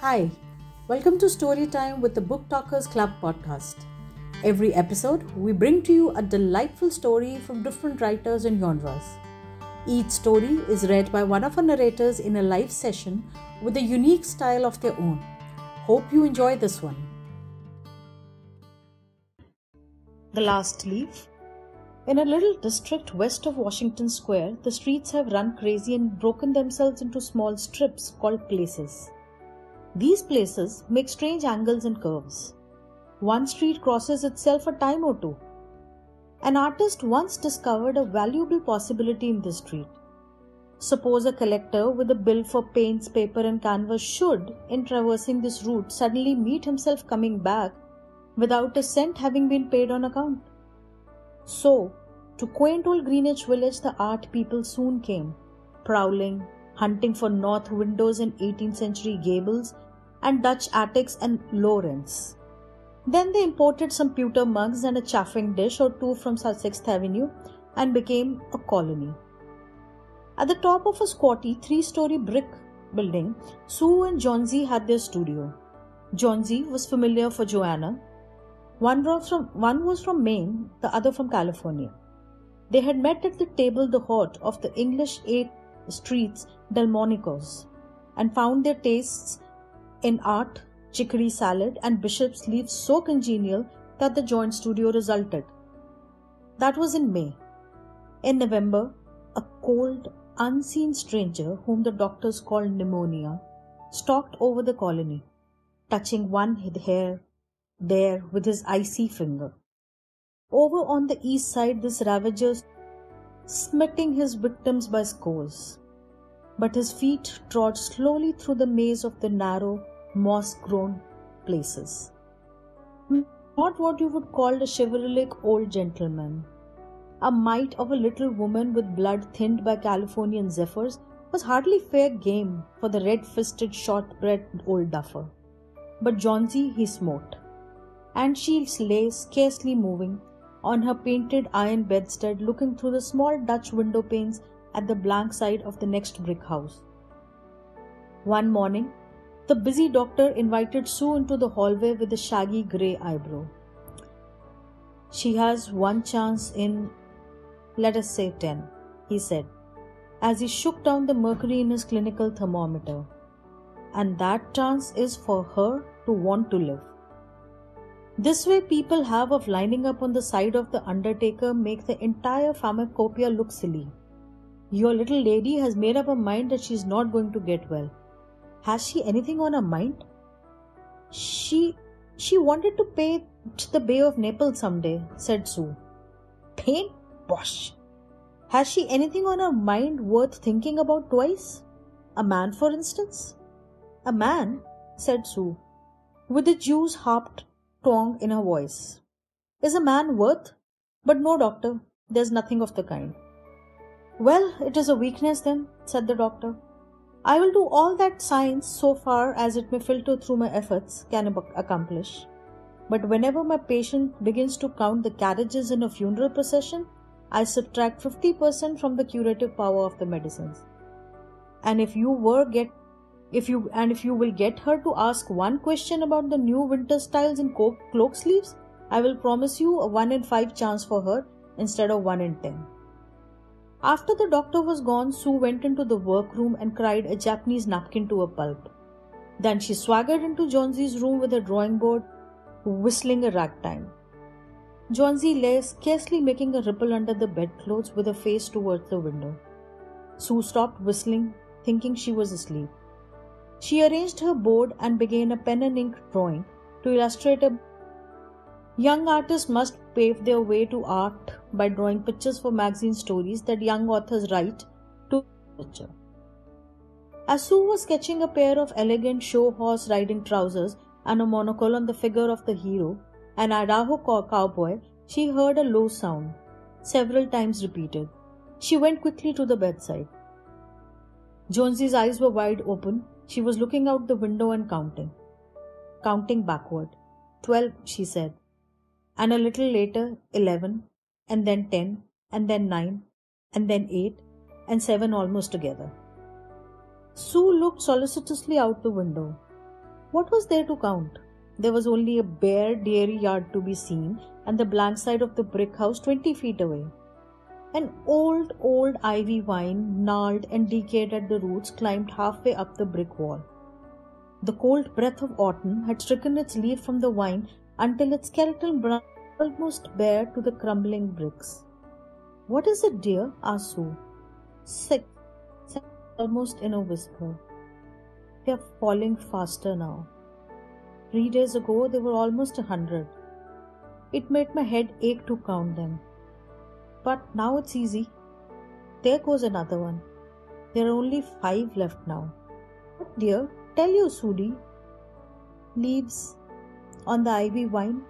Hi, welcome to Storytime with the Book Talkers Club podcast. Every episode, we bring to you a delightful story from different writers and genres. Each story is read by one of our narrators in a live session with a unique style of their own. Hope you enjoy this one. The Last Leaf. In a little district west of Washington Square, the streets have run crazy and broken themselves into small strips called places. These places make strange angles and curves. One street crosses itself a time or two. An artist once discovered a valuable possibility in this street. Suppose a collector with a bill for paints, paper, and canvas should, in traversing this route, suddenly meet himself coming back without a cent having been paid on account. So, to quaint old Greenwich village, the art people soon came, prowling, hunting for north windows and 18th century gables and Dutch attics and low rents. Then they imported some pewter mugs and a chafing dish or two from Sixth Avenue and became a colony. At the top of a squatty three story brick building, Sue and Johnsy had their studio. Johnsy was familiar for Joanna. One was, from, one was from Maine, the other from California. They had met at the table d'hote of the English Eight Streets Delmonico's and found their tastes in art, chicory salad, and bishop sleeves so congenial that the joint studio resulted. That was in May. In November, a cold, unseen stranger, whom the doctors called pneumonia, stalked over the colony, touching one hair there with his icy finger. Over on the east side, this ravager smiting his victims by scores. But his feet trod slowly through the maze of the narrow, moss grown places. Not what you would call a chivalric old gentleman. A mite of a little woman with blood thinned by Californian zephyrs was hardly fair game for the red fisted, short bread old duffer. But Johnsy he smote, and she lay scarcely moving on her painted iron bedstead, looking through the small Dutch window panes at the blank side of the next brick house. One morning, the busy doctor invited Sue into the hallway with a shaggy grey eyebrow. She has one chance in, let us say, ten, he said, as he shook down the mercury in his clinical thermometer. And that chance is for her to want to live. This way, people have of lining up on the side of the undertaker make the entire pharmacopoeia look silly. Your little lady has made up her mind that she is not going to get well. Has she anything on her mind? She she wanted to paint the Bay of Naples someday, said Sue. Paint? Bosh! Has she anything on her mind worth thinking about twice? A man, for instance? A man, said Sue, with a Jew's harped twang in her voice. Is a man worth? But no, doctor, there's nothing of the kind. Well, it is a weakness then, said the doctor. I will do all that science, so far as it may filter through my efforts, can accomplish. But whenever my patient begins to count the carriages in a funeral procession, I subtract 50% from the curative power of the medicines. And if you were get if you and if you will get her to ask one question about the new winter styles in cloak sleeves, I will promise you a 1 in 5 chance for her instead of 1 in 10. After the doctor was gone, Sue went into the workroom and cried a Japanese napkin to a pulp. Then she swaggered into Johnsy's room with a drawing board, whistling a ragtime. Johnsy lay scarcely making a ripple under the bedclothes with her face towards the window. Sue stopped whistling, thinking she was asleep. She arranged her board and began a pen and ink drawing to illustrate a Young artist must pave their way to art by drawing pictures for magazine stories that young authors write to picture. As Sue was sketching a pair of elegant show horse riding trousers and a monocle on the figure of the hero, an Idaho cowboy, she heard a low sound, several times repeated. She went quickly to the bedside. Johnsy's eyes were wide open. She was looking out the window and counting. Counting backward. Twelve, she said and a little later 11, and then 10, and then 9, and then 8, and 7 almost together. Sue looked solicitously out the window. What was there to count? There was only a bare dairy yard to be seen and the blank side of the brick house 20 feet away. An old, old ivy vine, gnarled and decayed at the roots, climbed halfway up the brick wall. The cold breath of autumn had stricken its leaf from the vine until its skeleton brown almost bare to the crumbling bricks. What is it, dear? asked Sue. Sick, said almost in a whisper. They are falling faster now. Three days ago they were almost a hundred. It made my head ache to count them. But now it's easy. There goes another one. There are only five left now. But dear, tell you, Sudie. Leaves on the ivy vine.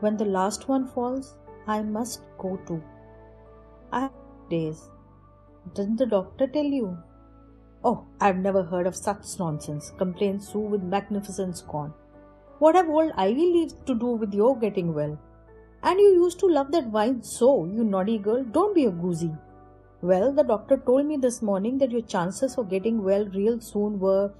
When the last one falls, I must go too. I have days. Didn't the doctor tell you? Oh, I've never heard of such nonsense, complained Sue with magnificent scorn. What have old ivy leaves to do with your getting well? And you used to love that wine so, you naughty girl. Don't be a goosey. Well, the doctor told me this morning that your chances of getting well real soon were.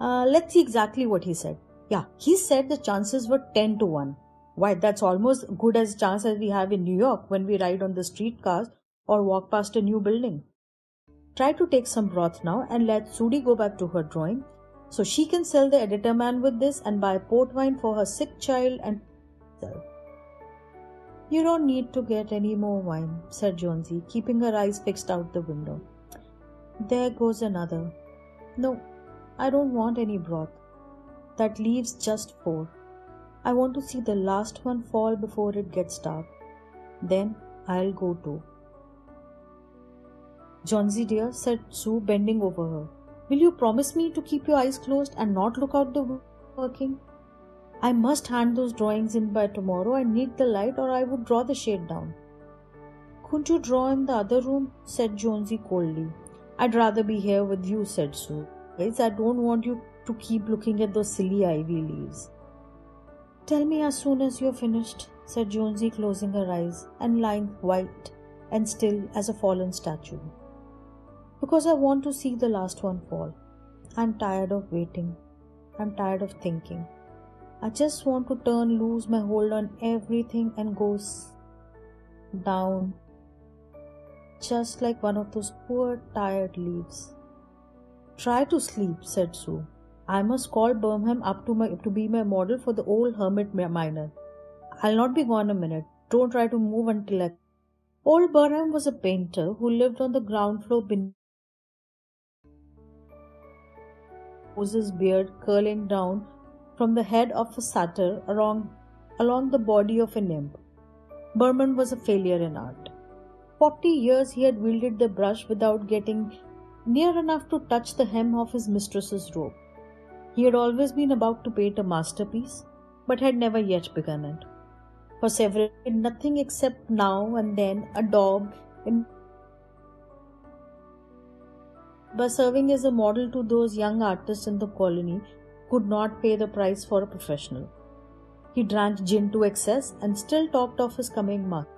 Uh, let's see exactly what he said. Yeah, he said the chances were 10 to 1. Why, that's almost good as chance as we have in New York when we ride on the streetcars or walk past a new building. Try to take some broth now and let Sudie go back to her drawing so she can sell the editor man with this and buy port wine for her sick child and herself. You don't need to get any more wine, said Johnsy, keeping her eyes fixed out the window. There goes another. No, I don't want any broth. That leaves just four. I want to see the last one fall before it gets dark. Then I'll go too. Johnsy dear, said Sue, bending over her, will you promise me to keep your eyes closed and not look out the working? I must hand those drawings in by tomorrow. I need the light or I would draw the shade down. Couldn't you draw in the other room? said Johnsy coldly. I'd rather be here with you, said Sue. Guys, I don't want you to keep looking at those silly ivy leaves. Tell me as soon as you're finished, said Johnsy, closing her eyes and lying white and still as a fallen statue because I want to see the last one fall. I'm tired of waiting. I'm tired of thinking. I just want to turn loose my hold on everything and go down, just like one of those poor tired leaves. Try to sleep, said Sue. I must call Behrman up to, my, to be my model for the old hermit miner. I'll not be gone a minute. Don't try to move until I. Old Behrman was a painter who lived on the ground floor beneath Moses' beard curling down from the head of a satyr along, along the body of a nymph. Behrman was a failure in art. Forty years he had wielded the brush without getting near enough to touch the hem of his mistress's robe. He had always been about to paint a masterpiece, but had never yet begun it. For several years, nothing except now and then a daub in by serving as a model to those young artists in the colony could not pay the price for a professional. He drank gin to excess and still talked of his coming mark.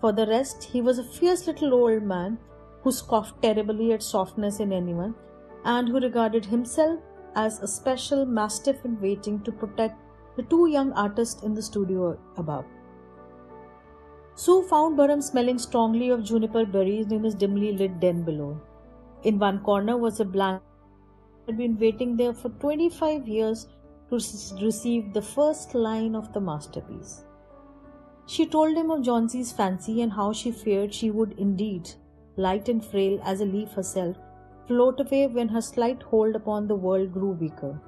For the rest, he was a fierce little old man who scoffed terribly at softness in anyone and who regarded himself as a special mastiff in waiting to protect the two young artists in the studio above. Sue found Behrman smelling strongly of juniper berries in his dimly lit den below. In one corner was a blank had been waiting there for 25 years to receive the first line of the masterpiece. She told him of Johnsy's fancy and how she feared she would indeed, light and frail as a leaf herself, float away when her slight hold upon the world grew weaker.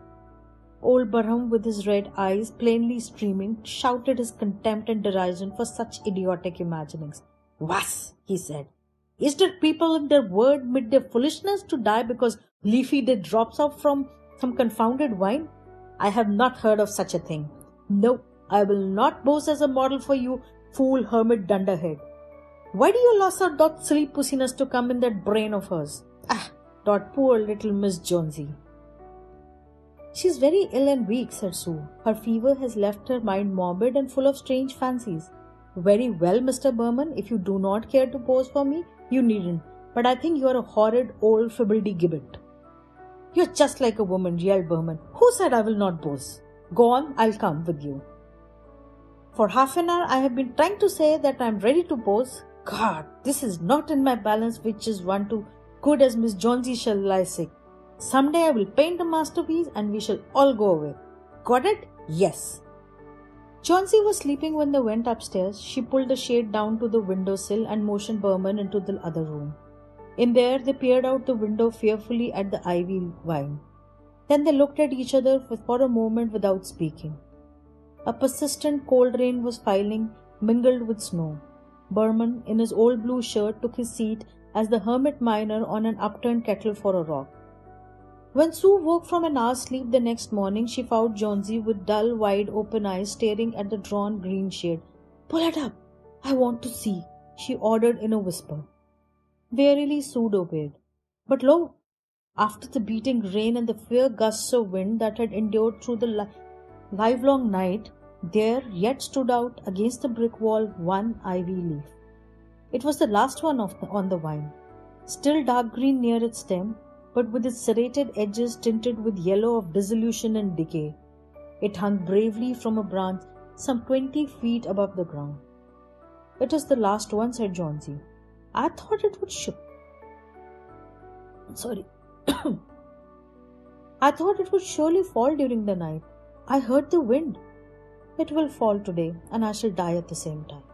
Old Behrman, with his red eyes plainly streaming, shouted his contempt and derision for such idiotic imaginings. Was, he said, is there people in their word mid their foolishness to die because leafy dead drops off from some confounded wine? I have not heard of such a thing. No, I will not boast as a model for you, fool hermit dunderhead. Why do you lost her dot silly pussiness to come in that brain of hers? Ah, dot poor little Miss Jonesy. She is very ill and weak, said Sue. Her fever has left her mind morbid and full of strange fancies. Very well, Mr. Behrman, if you do not care to pose for me, you needn't, but I think you are a horrid old fibbledy gibbet. You're just like a woman, yelled Behrman. Who said I will not pose? Go on, I'll come with you. For half an hour, I have been trying to say that I'm ready to pose. God, this is not in my balance, which is one too good as Miss Johnsy shall lie sick. Someday I will paint a masterpiece and we shall all go away. Got it? Yes. Johnsy was sleeping when they went upstairs. She pulled the shade down to the window sill and motioned Behrman into the other room. In there, they peered out the window fearfully at the ivy vine. Then they looked at each other for a moment without speaking. A persistent cold rain was falling, mingled with snow. Behrman, in his old blue shirt, took his seat as the hermit miner on an upturned kettle for a rock. When Sue woke from an hour's sleep the next morning, she found Johnsy with dull, wide open eyes staring at the drawn green shade. Pull it up! I want to see, she ordered in a whisper. Wearily, Sue obeyed. But lo! After the beating rain and the fierce gusts of wind that had endured through the li- livelong night, there yet stood out against the brick wall one ivy leaf. It was the last one the, on the vine, still dark green near its stem, but with its serrated edges tinted with yellow of dissolution and decay. It hung bravely from a branch some twenty feet above the ground. It is the last one, said Johnsy. I thought it would shoot. Sorry. I thought it would surely fall during the night. I heard the wind. It will fall today, and I shall die at the same time.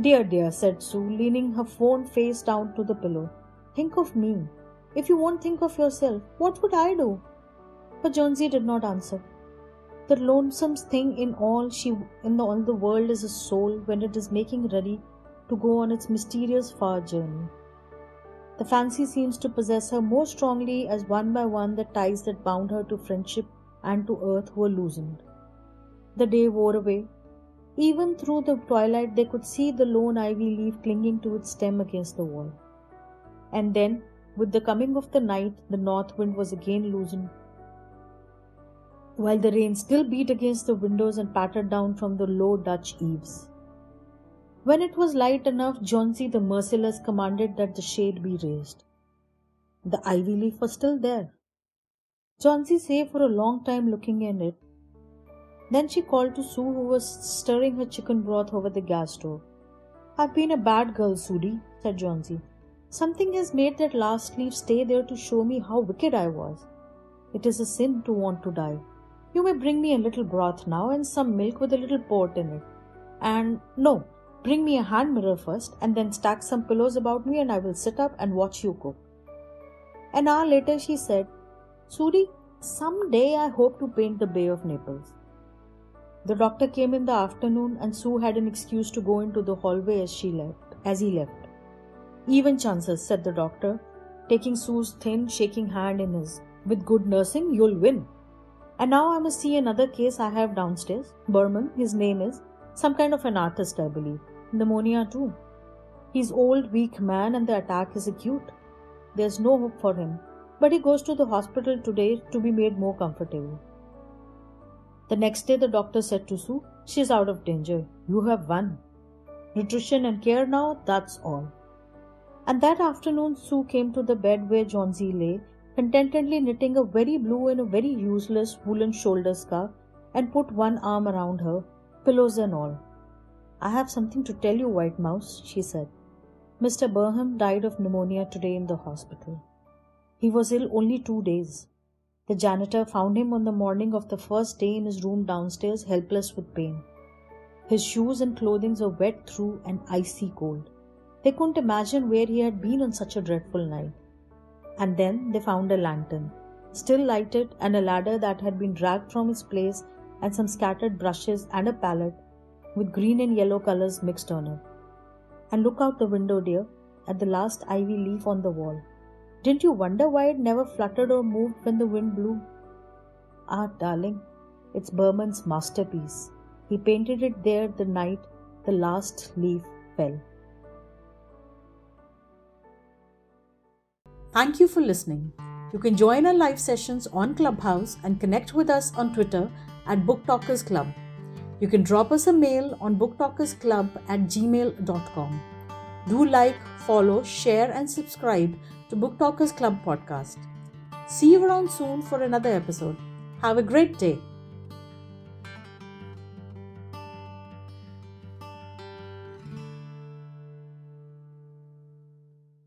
Dear, dear, said Sue, leaning her phone face down to the pillow. Think of me. If you won't think of yourself, what would I do? But Johnsy did not answer. The lonesomest thing in all she in the, all the world is a soul when it is making ready to go on its mysterious far journey. The fancy seems to possess her more strongly as one by one the ties that bound her to friendship and to earth were loosened. The day wore away. Even through the twilight, they could see the lone ivy leaf clinging to its stem against the wall. And then, with the coming of the night, the north wind was again loosened, while the rain still beat against the windows and pattered down from the low Dutch eaves. When it was light enough, Johnsy the merciless commanded that the shade be raised. The ivy leaf was still there. Johnsy sat for a long time looking at it, then she called to Sue, who was stirring her chicken broth over the gas stove. I've been a bad girl, Sudie, said Johnsy. Something has made that last leaf stay there to show me how wicked I was. It is a sin to want to die. You may bring me a little broth now and some milk with a little port in it. And no, bring me a hand mirror first and then stack some pillows about me and I will sit up and watch you cook. An hour later she said, Sudie, some day I hope to paint the Bay of Naples. The doctor came in the afternoon and Sue had an excuse to go into the hallway as she left as he left. Even chances, said the doctor, taking Sue's thin, shaking hand in his. With good nursing, you'll win. And now I must see another case I have downstairs. Behrman, his name is. Some kind of an artist, I believe. Pneumonia too. He's old, weak man and the attack is acute. There's no hope for him. But he goes to the hospital today to be made more comfortable. The next day, the doctor said to Sue, She's out of danger. You have won. Nutrition and care now, that's all. And that afternoon, Sue came to the bed where Johnsy lay, contentedly knitting a very blue and a very useless woolen shoulder scarf, and put one arm around her, pillows and all. I have something to tell you, White Mouse, she said. Mr. Behrman died of pneumonia today in the hospital. He was ill only two days. The janitor found him on the morning of the first day in his room downstairs, helpless with pain. His shoes and clothing were wet through and icy cold. They couldn't imagine where he had been on such a dreadful night. And then they found a lantern, still lighted, and a ladder that had been dragged from its place, and some scattered brushes and a palette with green and yellow colors mixed on it. And look out the window, dear, at the last ivy leaf on the wall. Didn't you wonder why it never fluttered or moved when the wind blew? Ah, darling, it's Behrman's masterpiece. He painted it there the night the last leaf fell. Thank you for listening. You can join our live sessions on Clubhouse and connect with us on Twitter at Book Talkers Club. You can drop us a mail on booktalkersclub at gmail.com. Do like, follow, share, and subscribe to Book Talkers Club podcast. See you around soon for another episode. Have a great day.